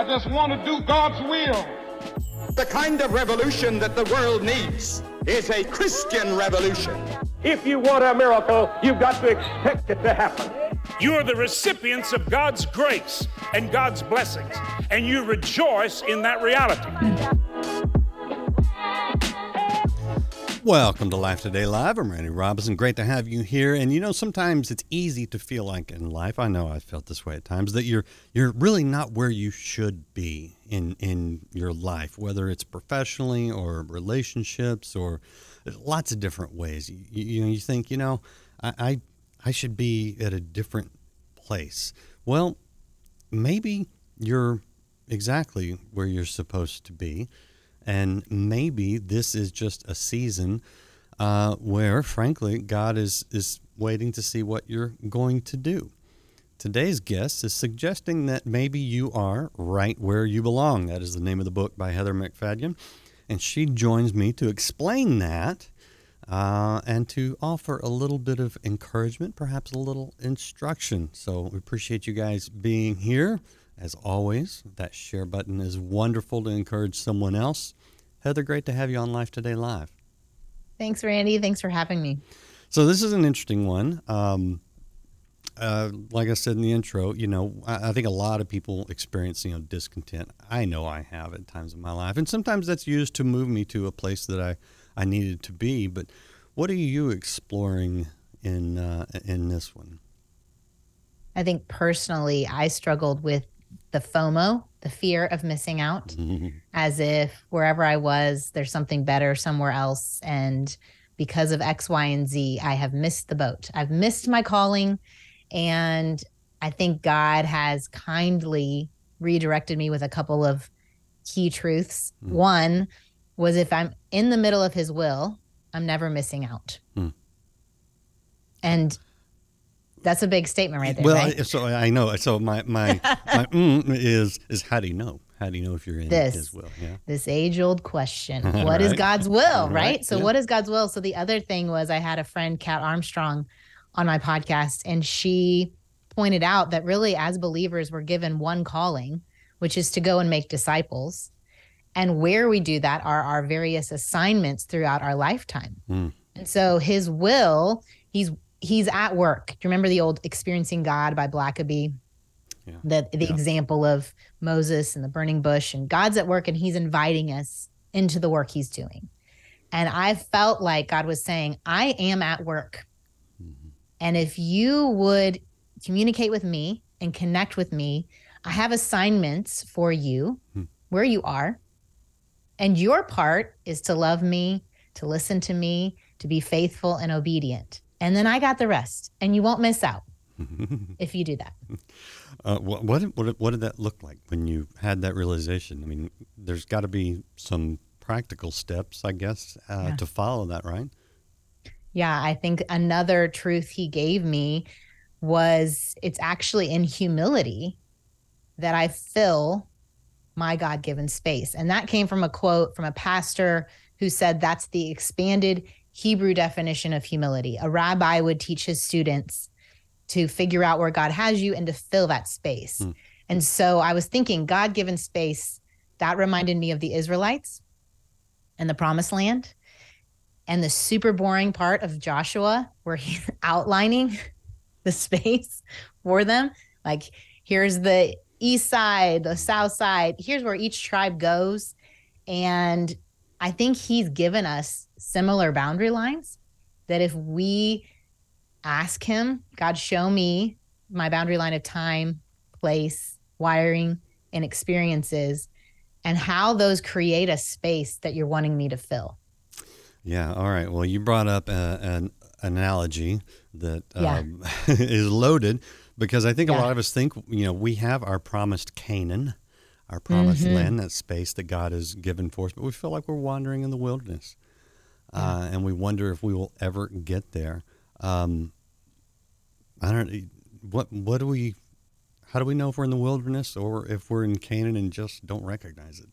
I just want to do God's will. The kind of revolution that the world needs is a Christian revolution. If you want a miracle, you've got to expect it to happen. You are the recipients of God's grace and God's blessings, and you rejoice in that reality. Welcome to Life Today Live. I'm Randy Robison. Great to have you here. And you know, sometimes it's easy to feel like in life, I know I felt this way at times, that you're you're really not where you should be in in your life, whether it's professionally or relationships or lots of different ways. You, you know, you think, you know, I, I I should be at a different place. Well, maybe you're exactly where you're supposed to be. And maybe this is just a season uh, where, frankly, God is, is waiting to see what you're going to do. Today's guest is suggesting that maybe you are right where you belong. That is the name of the book by Heather MacFadyen. And she joins me to explain that uh, and to offer a little bit of encouragement, perhaps a little instruction. So we appreciate you guys being here. As always, that share button is wonderful to encourage someone else. Heather, great to have you on Life Today Live. Thanks, Randy. Thanks for having me. So, this is an interesting one. Um, uh, like I said in the intro, you know, I, I, think a lot of people experience, you know, discontent. I know I have at times in my life, and sometimes that's used to move me to a place that I, I needed to be. But what are you exploring in uh, in this one? I think personally, I struggled with the FOMO, the fear of missing out, mm-hmm. as if wherever I was, there's something better somewhere else. And because of X, Y, and Z, I have missed the boat. I've missed my calling. And I think God has kindly redirected me with a couple of key truths. Mm. One was if I'm in the middle of his will, I'm never missing out. Mm. And that's a big statement right there. Well, right? so I know. So my my my mm is is how do you know? How do you know if you're in this, His will? Yeah. This age old question: What right. is God's will? Right. right? So, yeah. what is God's will? So, the other thing was, I had a friend, Kat Armstrong, on my podcast, and she pointed out that really, as believers, we're given one calling, which is to go and make disciples. And where we do that are our various assignments throughout our lifetime. Mm. And so, His will, He's he's at work. Do you remember the old Experiencing God by Blackaby? Yeah. The the yeah. example of Moses and the burning bush and God's at work and he's inviting us into the work he's doing. And I felt like God was saying, I am at work. Mm-hmm. And if you would communicate with me and connect with me, I have assignments for you hmm. where you are. And your part is to love me, to listen to me, to be faithful and obedient and then I got the rest, and you won't miss out if you do that. Uh, what, what, what what did that look like when you had that realization? I mean, there's got to be some practical steps, I guess, uh, yeah. to follow that, right? Yeah, I think another truth he gave me was it's actually in humility that I fill my God given space. And that came from a quote from a pastor who said that's the expanded Hebrew definition of humility. A rabbi would teach his students to figure out where God has you and to fill that space. Hmm. And so I was thinking, God given space, that reminded me of the Israelites and the promised land. And the super boring part of Joshua, where he's outlining the space for them. Like, here's the east side, the south side, here's where each tribe goes. And I think he's given us similar boundary lines that if we ask him, God, show me my boundary line of time, place, wiring, and experiences, and how those create a space that you're wanting me to fill. Yeah. All right. Well, you brought up a, an analogy that yeah. um, is loaded because I think yeah. a lot of us think, you know, we have our promised Canaan our promised mm-hmm. land, that space that God has given for us, but we feel like we're wandering in the wilderness. Yeah. Uh, and we wonder if we will ever get there. Um, I don't what what do we how do we know if we're in the wilderness or if we're in Canaan and just don't recognize it?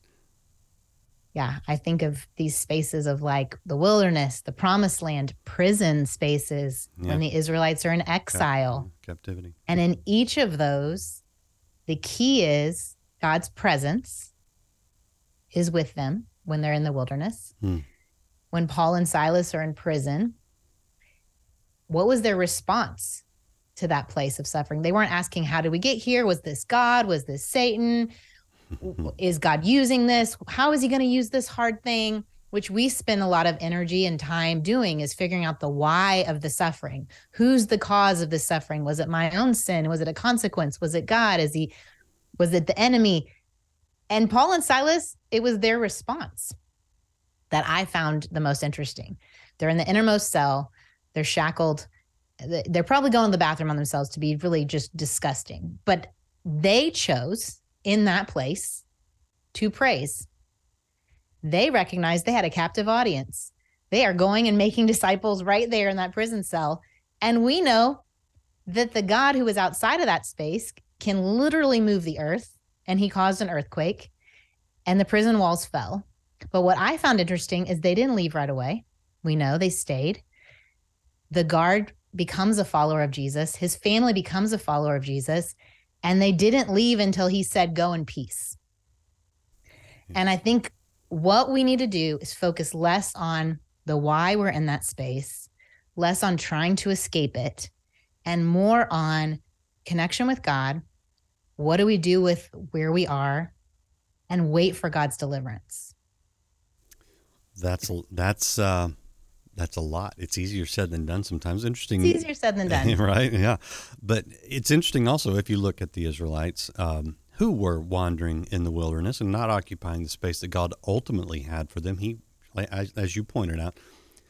Yeah, I think of these spaces of like the wilderness, the promised land, prison spaces yeah. when the Israelites are in exile, captivity. And in each of those, the key is God's presence is with them when they're in the wilderness. Hmm. When Paul and Silas are in prison, what was their response to that place of suffering? They weren't asking, How did we get here? Was this God? Was this Satan? is God using this? How is he going to use this hard thing? Which we spend a lot of energy and time doing is figuring out the why of the suffering. Who's the cause of the suffering? Was it my own sin? Was it a consequence? Was it God? Is he, was it the enemy? And Paul and Silas, it was their response that I found the most interesting. They're in the innermost cell, they're shackled, they're probably going to the bathroom on themselves to be really just disgusting. But they chose in that place to praise. They recognized they had a captive audience. They are going and making disciples right there in that prison cell. And we know that the God who is outside of that space can literally move the earth, and he caused an earthquake, and the prison walls fell. But what I found interesting is they didn't leave right away. We know they stayed. The guard becomes a follower of Jesus, his family becomes a follower of Jesus, and they didn't leave until he said, Go in peace. And I think what we need to do is focus less on the why we're in that space, less on trying to escape it, and more on connection with God. What do we do with where we are? And wait for God's deliverance. That's that's uh, that's a lot. It's easier said than done sometimes. Interesting. It's easier said than done. right? Yeah. But it's interesting also if you look at the Israelites um, who were wandering in the wilderness and not occupying the space that God ultimately had for them. He, as, as you pointed out,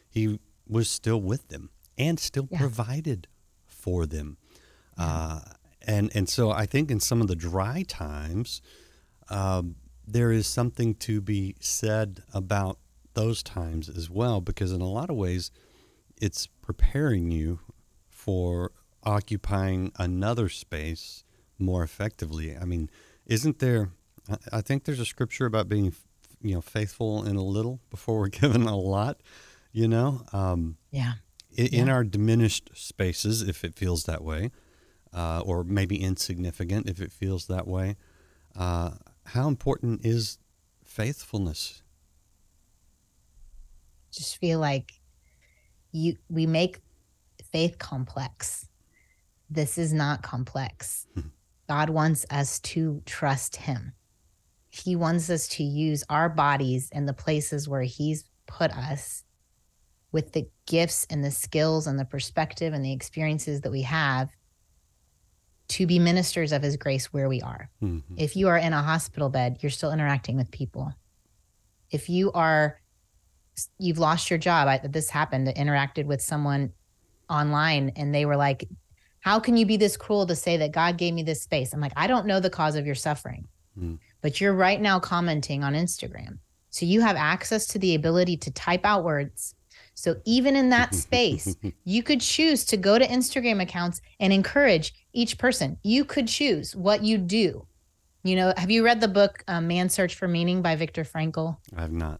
he was still with them and still yeah. provided for them. Uh, and, and so I think in some of the dry times, um, there is something to be said about those times as well, because in a lot of ways, it's preparing you for occupying another space more effectively. I mean, isn't there? I think there's a scripture about being, you know, faithful in a little before we're given a lot. You know, um, yeah. In, yeah. in, our diminished spaces, if it feels that way, uh, or maybe insignificant if it feels that way, uh, how important is faithfulness just feel like you we make faith complex. This is not complex. Hmm. God wants us to trust him. He wants us to use our bodies in the places where he's put us with the gifts and the skills and the perspective and the experiences that we have to be ministers of his grace where we are. Mm-hmm. If you are in a hospital bed, you're still interacting with people. If you are you've lost your job. I, this happened. I interacted with someone online and they were like, how can you be this cruel to say that God gave me this space? I'm like, I don't know the cause of your suffering, mm. but you're right now commenting on Instagram. So you have access to the ability to type out words. So even in that space, you could choose to go to Instagram accounts and encourage each person. You could choose what you do. You know, have you read the book um, Man's Search for Meaning by Viktor Frankl? I have not.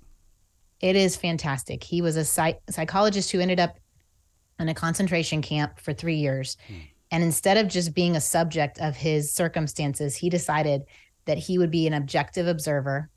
It is fantastic. He was a psych- psychologist who ended up in a concentration camp for three years. Hmm. And instead of just being a subject of his circumstances, he decided that he would be an objective observer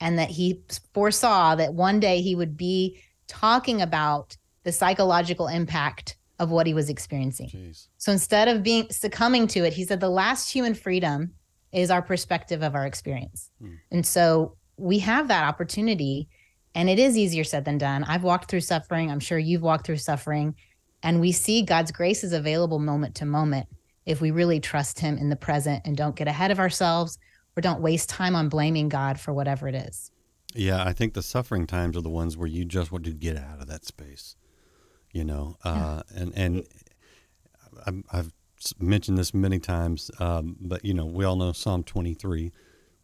and that he foresaw that one day he would be talking about the psychological impact of what he was experiencing. Jeez. So instead of being succumbing to it, he said the last human freedom is our perspective of our experience. Hmm. And so we have that opportunity and it is easier said than done. I've walked through suffering. I'm sure you've walked through suffering. And we see God's grace is available moment to moment if we really trust Him in the present and don't get ahead of ourselves or don't waste time on blaming God for whatever it is. Yeah, I think the suffering times are the ones where you just want to get out of that space, you know. Uh, yeah. And and I've mentioned this many times, um, but you know, we all know Psalm 23,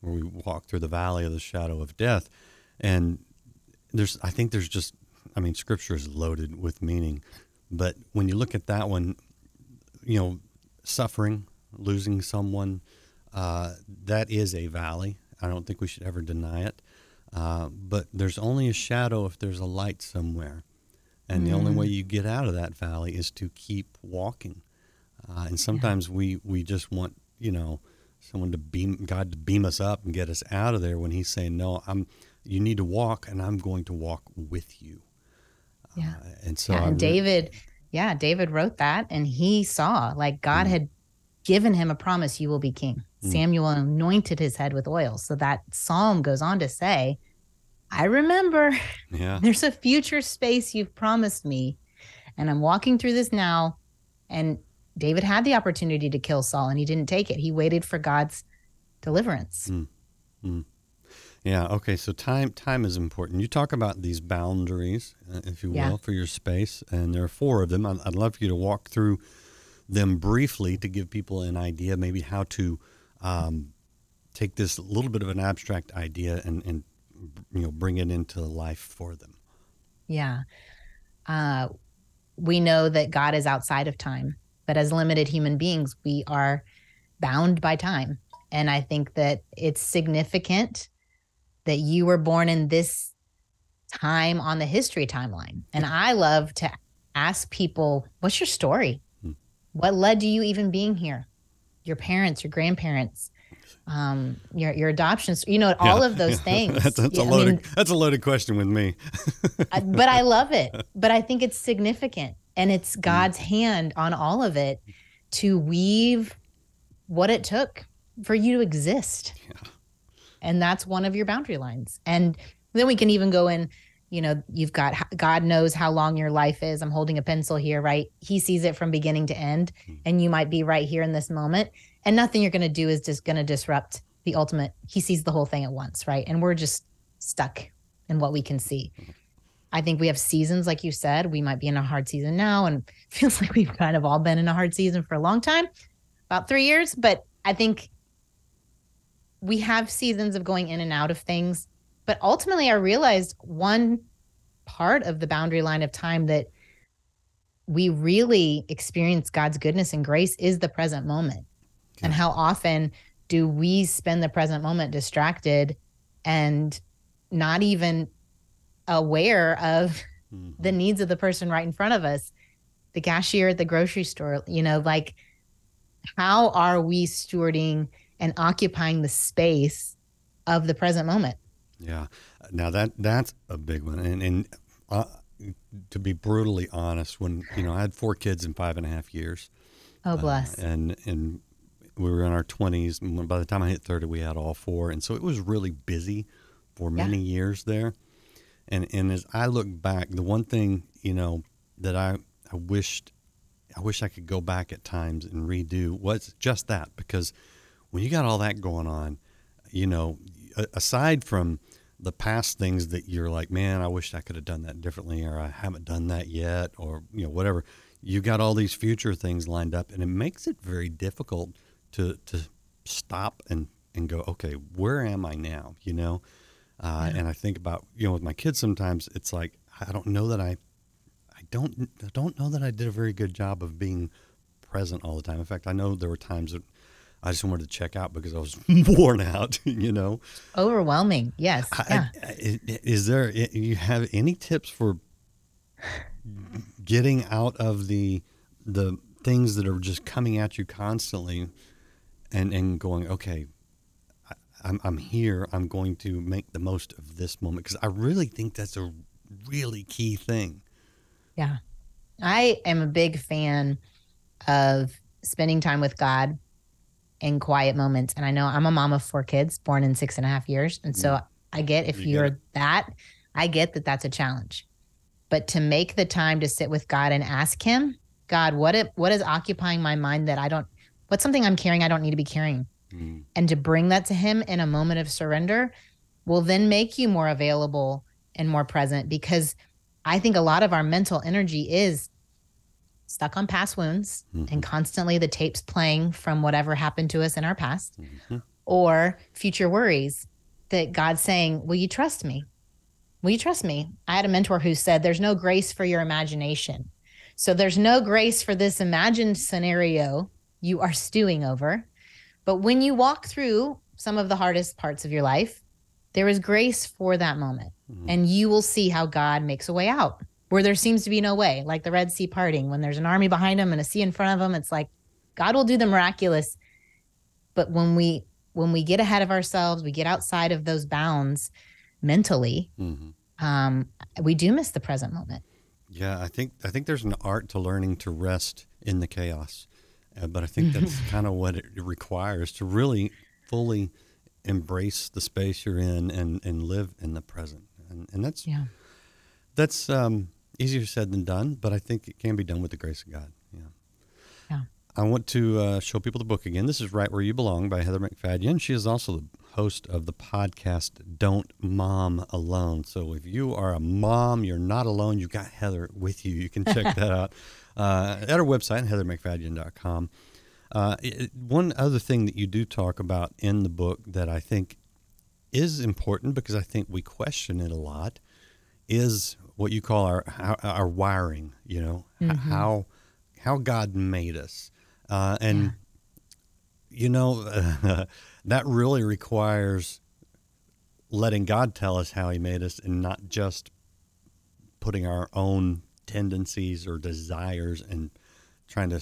where we walk through the valley of the shadow of death, and there's I think there's just I mean scripture is loaded with meaning, but when you look at that one, you know, suffering, losing someone, uh, that is a valley. I don't think we should ever deny it. Uh, but there's only a shadow if there's a light somewhere. And mm. the only way mm. you get out of that valley is to keep walking. Uh, and sometimes yeah. we, we just want, you know, someone to beam God to beam us up and get us out of there when He's saying, "No, I'm. You need to walk, and I'm going to walk with you." Yeah. Uh, and so, yeah, and David, yeah, David wrote that and he saw like God Mm. had given him a promise you will be king. Mm. Samuel anointed his head with oil. So that psalm goes on to say, I remember yeah, there's a future space you've promised me and I'm walking through this now and David had the opportunity to kill Saul and he didn't take it. He waited for God's deliverance. Mm. Yeah. Okay, so time time is important. You talk about these boundaries, uh, if you will, for your space, and there are four of them. I'd, I'd love for you to walk through them briefly to give people an idea, maybe how to um, take this little bit of an abstract idea and and you know bring it into life for them. Yeah. Uh, we know that God is outside of time, but as limited human beings, we are bound by time. And I think that it's significant that you were born in this time on the history timeline. And I love to ask people, what's your story? Hmm. What led to you even being here? Your parents, your grandparents, um, your your adoptions, you know, all Yeah, of those yeah. things. that's, that's Yeah, a I loaded mean, that's a loaded question with me. I- but I love it. But I think it's significant and it's Mm. God's hand on all of it to weave what it took for you to exist. And that's one of your boundary lines. And then we can even go in, you know, you've got God knows how long your life is. I'm holding a pencil here, right? He sees it from beginning to end. Hmm. And you might be right here in this moment. And nothing you're going to do is just going to disrupt the ultimate. He sees the whole thing at once, right? And we're just stuck in what we can see. Hmm. I think we have seasons, like you said. We might be in a hard season now, and feels like we've kind of all been in a hard season for a long time, about three years. But I think we have seasons of going in and out of things. But ultimately, I realized one part of the boundary line of time that we really experience God's goodness and grace is the present moment. And how often do we spend the present moment distracted and not even aware of mm-hmm. the needs of the person right in front of us the cashier at the grocery store you know like how are we stewarding and occupying the space of the present moment Yeah. Now that that's a big one, and and uh, to be brutally honest, when you know I had four kids in five and a half years, oh bless and and we were in our twenties. By the time I hit thirty, we had all four, and so it was really busy for Yeah. many years there. And and as I look back, the one thing you know that I I wished I wish I could go back at times and redo was just that because when you got all that going on, you know, aside from the past things that you're like, man, I wish I could have done that differently, or I haven't done that yet, or you know, whatever. You got all these future things lined up, and it makes it very difficult to to stop and and go, okay, where am I now? You know, uh, and I think about you know with my kids sometimes it's like I don't know that I I don't I don't know that I did a very good job of being present all the time. In fact, I know there were times that I just wanted to check out because I was worn out. You know, overwhelming yes I- yeah I- is there you have any tips for getting out of the the things that are just coming at you constantly, and and going okay. I- I'm, I'm here. I'm going to make the most of this moment because I really think that's a really key thing. Yeah. I am a big fan of spending time with God in quiet moments. And I know I'm a mom of four kids born in six and a half years. And so I get if you you're it. that, I get that that's a challenge. But to make the time to sit with God and ask Him, God, what it, what is occupying my mind that I don't, what's something I'm carrying I don't need to be carrying? Mm. And to bring that to Him in a moment of surrender will then make you more available and more present because I think a lot of our mental energy is stuck on past wounds and mm-hmm. constantly the tapes playing from whatever happened to us in our past mm-hmm. or future worries that God's saying, Will you trust me? Will you trust me? I had a mentor who said, There's no grace for your imagination. So there's no grace for this imagined scenario you are stewing over. But when you walk through some of the hardest parts of your life, there is grace for that moment. Mm-hmm. And you will see how God makes a way out where there seems to be no way, like the Red Sea parting. When there's an army behind them and a sea in front of them, it's like God will do the miraculous but when we when we get ahead of ourselves we get outside of those bounds mentally Mm-hmm. um we do miss the present moment Yeah, I think I think there's an art to learning to rest in the chaos, uh, but I think that's kind of what it requires to really fully embrace the space you're in and and live in the present. And and that's yeah that's um, easier said than done, but I think it can be done with the grace of God. Yeah. Yeah. I want to uh, show people the book again. This is Right Where You Belong by Heather MacFadyen. She is also the host of the podcast Don't Mom Alone. So if you are a mom, you're not alone. You've got Heather with you. You can check that out uh, at our website, heathermacfadyen.com. Uh, it- one other thing that you do talk about in the book that I think is important because I think we question it a lot is what you call our our, our wiring. You know h- how how God made us, uh, and you know that really requires letting God tell us how He made us, and not just putting our own tendencies or desires and trying to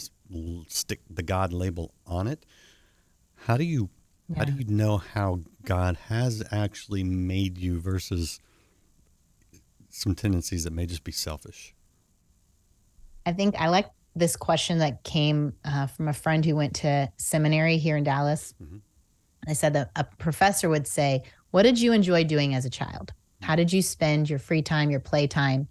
stick the God label on it. How do you how do you know how God has actually made you versus some tendencies that may just be selfish? I think I like this question that came uh, from a friend who went to seminary here in Dallas. Mhm. I said that a professor would say, What did you enjoy doing as a child? How did you spend your free time, your playtime?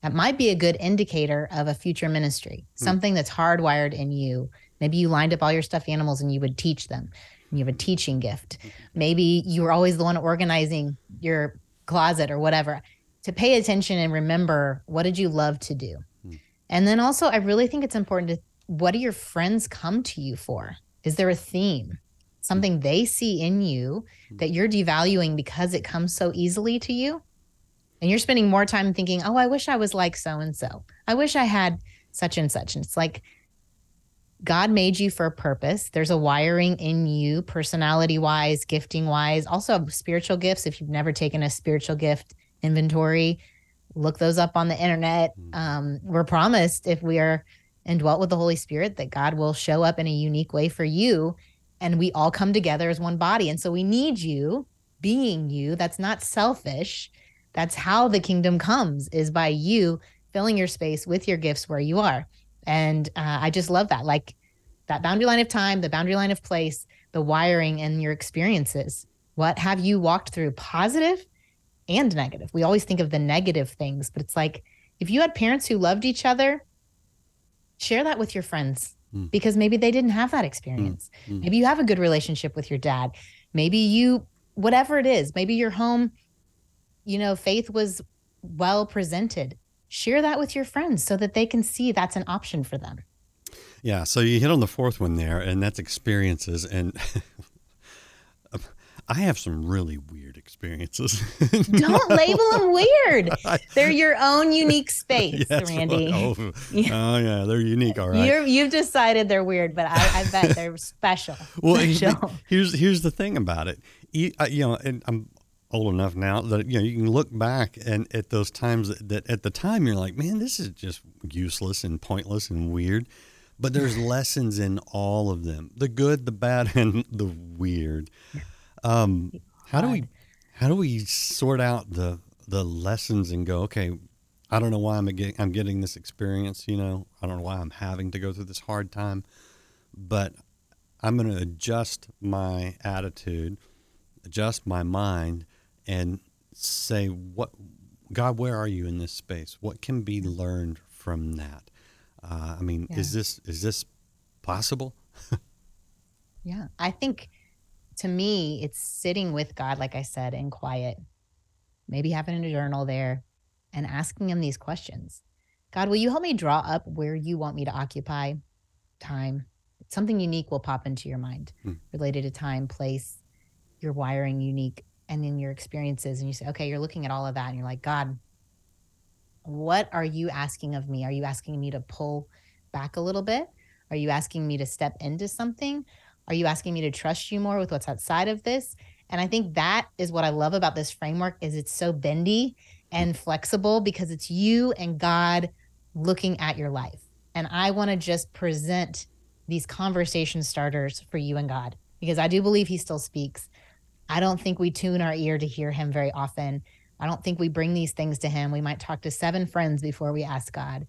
That might be a good indicator of a future ministry, something that's hardwired in you. Maybe you lined up all your stuffed animals and you would teach them. And you have a teaching gift. Maybe you were always the one organizing your closet or whatever. To pay attention and remember what did you love to do? Hmm. And then also, I really think it's important to what do your friends come to you for? Is there a theme? Something they see in you hmm. that you're devaluing because it comes so easily to you? And you're spending more time thinking, oh, I wish I was like so and so. I wish I had such and such. And it's like God made you for a purpose. There's a wiring in you, personality wise, gifting wise, also spiritual gifts. If you've never taken a spiritual gift inventory, look those up on the internet. Um, we're promised if we are indwelt with the Holy Spirit that God will show up in a unique way for you. And we all come together as one body. And so we need you being you. That's not selfish. That's how the kingdom comes is by you filling your space with your gifts where you are. And uh, I just love that. Like that boundary line of time, the boundary line of place, the wiring and your experiences. What have you walked through, positive and negative? We always think of the negative things, but it's like if you had parents who loved each other, share that with your friends Mm. because maybe they didn't have that experience. Mm. Maybe you have a good relationship with your dad. Maybe you, whatever it is, maybe your home, you know, faith was well presented. Share that with your friends so that they can see that's an option for them. Yeah, so you hit on the fourth one there, and that's experiences. And I have some really weird experiences. Don't label them weird. They're your own unique space, Yes, Randy. Oh, Yeah. oh, yeah, they're unique. All right. You're, you've decided they're weird, but I, I bet they're special. well, Special. here's here's the thing about it. You, uh, you know, and I'm old enough now that you know you can look back and at those times that, that at the time you're like, man, this is just useless and pointless and weird. But there's lessons in all of them: the good, the bad, and the weird. Um, how do we how do we sort out the the lessons and go, okay, I don't know why I'm getting I'm getting this experience. You know, I don't know why I'm having to go through this hard time, but I'm going to adjust my attitude, adjust my mind, and say, "What, God, where are you in this space? What can be learned from that?" Uh, I mean, is this is this possible? Yeah. I think to me, it's sitting with God, like I said, in quiet, maybe having a journal there and asking Him these questions God, will you help me draw up where you want me to occupy time? Something unique will pop into your mind Hmm. related to time, place, your wiring unique, and then your experiences. And you say, okay, you're looking at all of that and you're like, God, what are you asking of me? Are you asking me to pull back a little bit? Are you asking me to step into something? Are you asking me to trust you more with what's outside of this? And I think that is what I love about this framework is it's so bendy and flexible because it's you and God looking at your life. And I want to just present these conversation starters for you and God because I do believe he still speaks. I don't think we tune our ear to hear him very often. I don't think we bring these things to him. We might talk to seven friends before we ask God.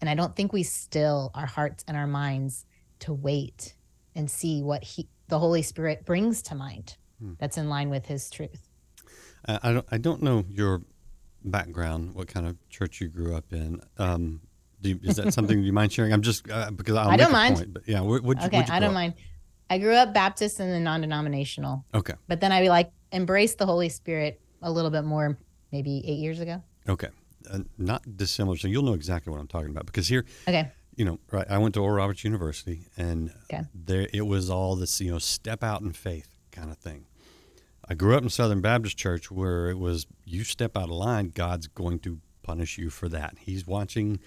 And I don't think we still our hearts and our minds to wait and see what he the Holy Spirit brings to mind Hmm. that's in line with his truth. Uh, I don't. I don't know your background. What kind of church you grew up in? Um, do you, is that something you mind sharing? I'm just uh, because I'll I don't a mind. Point, but yeah, you, Okay, you I don't up? mind. I grew up Baptist and then non-denominational, Okay. but then I like embraced the Holy Spirit a little bit more maybe 8 years ago. Okay. Uh, not dissimilar. So you'll know exactly what I'm talking about because here, Okay. You know, right. I went to Oral Roberts University, and Okay. there it was all this, you know, step out in faith kind of thing. I grew up in Southern Baptist Church where it was you step out of line, God's going to punish you for that. He's watching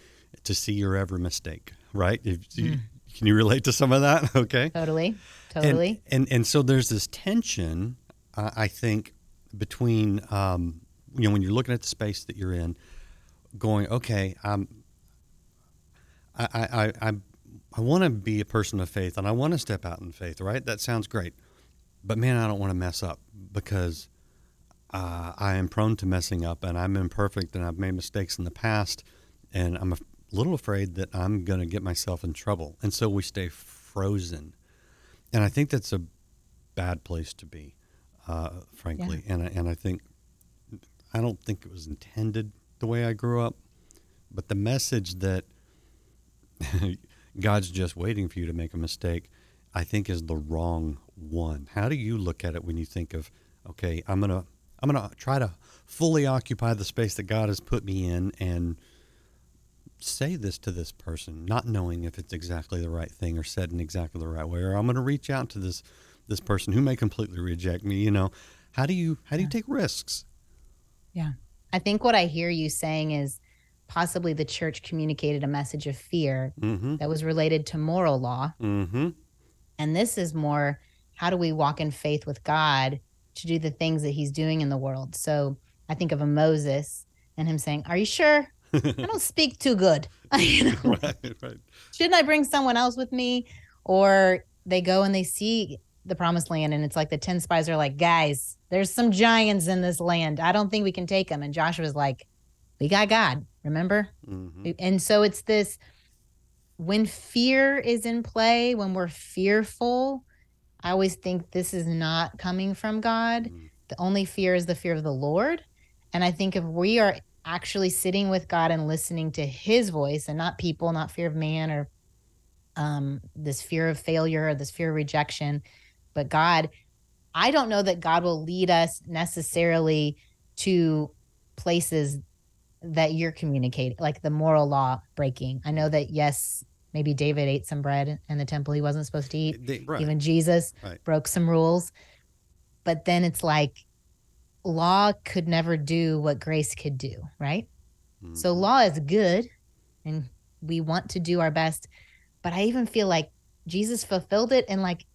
to see your every mistake, right? If you, can you relate to some of that? Okay. Totally. And- Totally. And, and so there's this tension, uh, I think, between um, you know when you're looking at the space that you're in, going, okay, I'm, I I I I, want to be a person of faith and I want to step out in faith, right? That sounds great, but man, I don't want to mess up because uh, I am prone to messing up and I'm imperfect and I've made mistakes in the past, and I'm a little afraid that I'm going to get myself in trouble, and so we stay frozen. And I think that's a bad place to be, uh, frankly. And I, and I think I don't think it was intended the way I grew up, but the message that God's just waiting for you to make a mistake, I think is the wrong one. How do you look at it when you think of, okay, I'm gonna I'm gonna try to fully occupy the space that God has put me in and say this to this person, not knowing if it's exactly the right thing or said in exactly the right way, or I'm going to reach out to this this person who may completely reject me. You know, how do you how do you take risks? Yeah. I think what I hear you saying is possibly the church communicated a message of fear Mm-hmm. that was related to moral law. Mm-hmm. And this is more how do we walk in faith with God to do the things that he's doing in the world? So I think of a Moses and him saying, Are you sure? I don't speak too good. you know? right, right. Shouldn't I bring someone else with me? Or they go and they see the promised land and it's like the 10 spies are like, guys, there's some giants in this land. I don't think we can take them. And Joshua's like, we got God, remember? Mm-hmm. And so it's this when fear is in play, when we're fearful, I always think this is not coming from God. Mm. The only fear is the fear of the Lord. And I think if we are actually sitting with God and listening to his voice and not people, not fear of man or um, this fear of failure or this fear of rejection, but God, I don't know that God will lead us necessarily to places that you're communicating, like the moral law breaking. I know that, yes, maybe David ate some bread in the temple he wasn't supposed to eat. They- right. Even Jesus Right. broke some rules. But then it's like law could never do what grace could do, right? So Mhm. law is good and we want to do our best. But I even feel like Jesus fulfilled it and like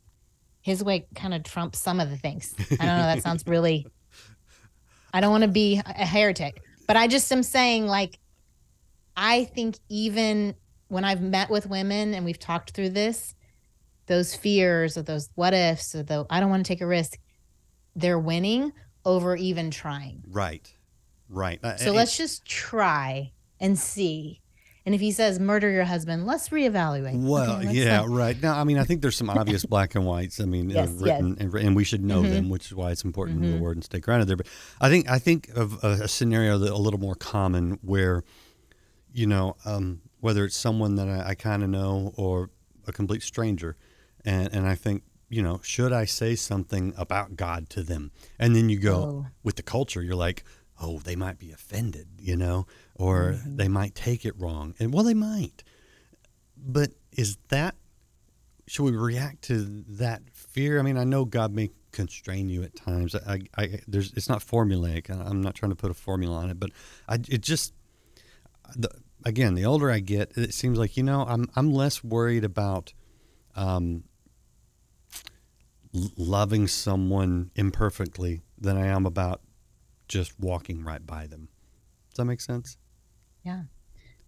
his way kind of trumps some of the things. I don't know. That sounds really, I don't want to be a heretic, but I just am saying, like, I think even when I've met with women and we've talked through this, those fears or those what ifs or the I don't want to take a risk, they're winning over even trying. right, right. Uh, So and- let's just try and see. And if he says murder your husband, let's reevaluate. Okay, Well, let's yeah, not- right. Now, I mean, I think there's some obvious black and whites. I mean, Yes, uh, yes. written, and, and we should know Mhm. them, which is why it's important to Mhm. the word and stay grounded there. But I think I think of a, a scenario that a little more common where, you know, um, whether it's someone that I, I kind of know or a complete stranger, and and I think, you know, should I say something about God to them? And then you go Oh. with the culture, you're like, oh, they might be offended, you know, or Mm-hmm. they might take it wrong, and well, they might. But is that should we react to that fear? I mean, I know God may constrain you at times. I, I there's it's not formulaic. I'm not trying to put a formula on it, but I it just the, again, the older I get, it seems like you know I'm I'm less worried about um, loving someone imperfectly than I am about just walking right by them. Does that make sense? Yeah.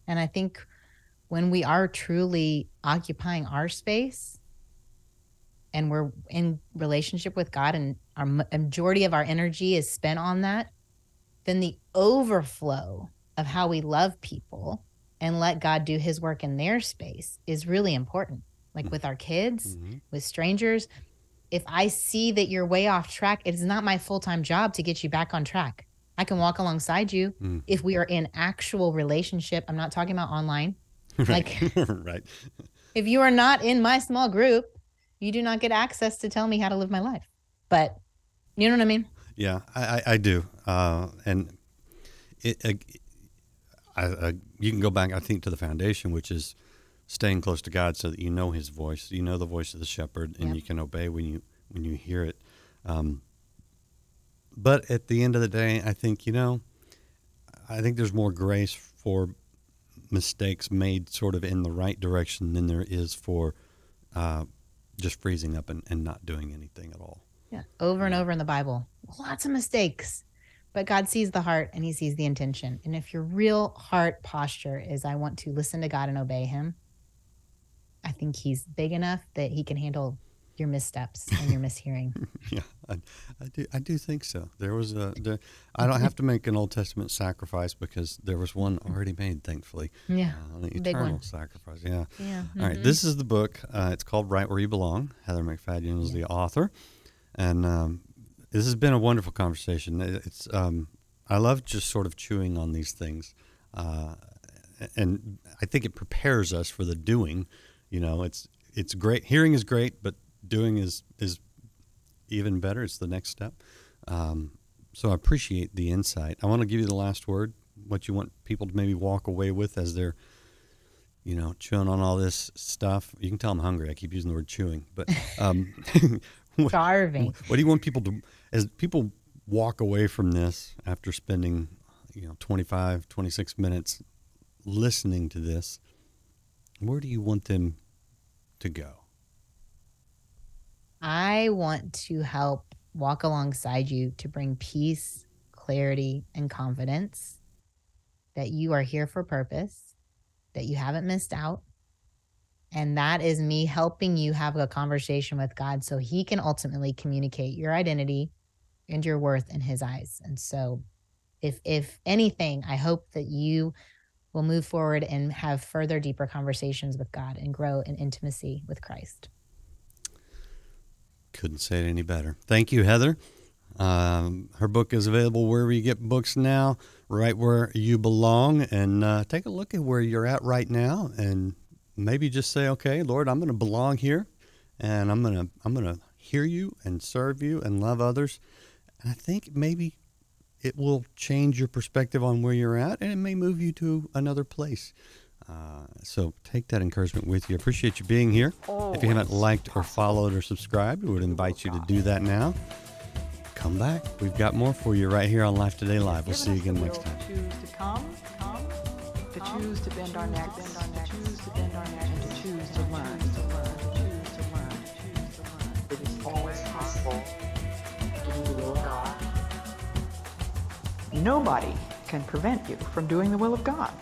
And I think when we are truly occupying our space, and we're in relationship with God and our majority of our energy is spent on that, then the overflow of how we love people and let God do his work in their space is really important. Like mm-hmm. with our kids, mm-hmm. with strangers, if I see that you're way off track, it's not my full-time job to get you back on track. I can walk alongside you mm. if we are in actual relationship. I'm not talking about online. Like right. If you are not in my small group, you do not get access to tell me how to live my life. But you know what I mean? Yeah, I, I do. Uh, and it, uh, I, I, you can go back, I think, to the foundation, which is staying close to God, so that you know His voice, you know the voice of the shepherd, and yep. you can obey when you when you hear it. Um, but at the end of the day, I think you know, I think there's more grace for mistakes made sort of in the right direction than there is for uh, just freezing up and, and not doing anything at all. Yeah. Over and over in the Bible, lots of mistakes, but God sees the heart and he sees the intention. And if your real heart posture is, I want to listen to God and obey him, I think he's big enough that he can handle your missteps and your mishearing. yeah, I, I, do. I do think so. There was a. There, I don't have to make an Old Testament sacrifice because there was one already made, thankfully. Yeah, uh, the eternal sacrifice. Yeah. Yeah. Mm-hmm. All right. This is the book. Uh, it's called Right Where You Belong. Heather MacFadyen is yeah. the author, and um, this has been a wonderful conversation. It's. Um, I love just sort of chewing on these things, uh, and I think it prepares us for the doing. You know, it's it's great. Hearing is great, but doing is is even better. It's the next step. Um, so I appreciate the insight. I want to give you the last word. What you want people to maybe walk away with as they're, you know, chewing on all this stuff. You can tell I'm hungry. I keep using the word chewing, but um, starving. What, what do you want people to as people walk away from this after spending, you know, 25, 26 minutes listening to this? Where do you want them to go? I want to help walk alongside you to bring peace, clarity, and confidence that you are here for purpose, that you haven't missed out. And that is me helping you have a conversation with God so he can ultimately communicate your identity and your worth in his eyes. And so if if anything, I hope that you will move forward and have further deeper conversations with God and grow in intimacy with Christ. Couldn't say it any better. Thank you, Heather. Um, her book is available wherever you get books now, right where you belong. And uh, take a look at where you're at right now, and maybe just say, "Okay, Lord, I'm going to belong here, and I'm going to I'm going to hear you and serve you and love others." And I think maybe it will change your perspective on where you're at, and it may move you to another place. Uh, so take that encouragement with you. Appreciate you being here. If you haven't liked or followed or subscribed, we would invite you to do that now. Come back. We've got more for you right here on Life Today Live. We'll see you again next time. Choose to come, come, to choose to bend our neck, bend our neck, choose to bend our neck, and to choose to learn, to learn, choose to learn, choose to learn. It is always possible Nobody can prevent you from doing the will of God.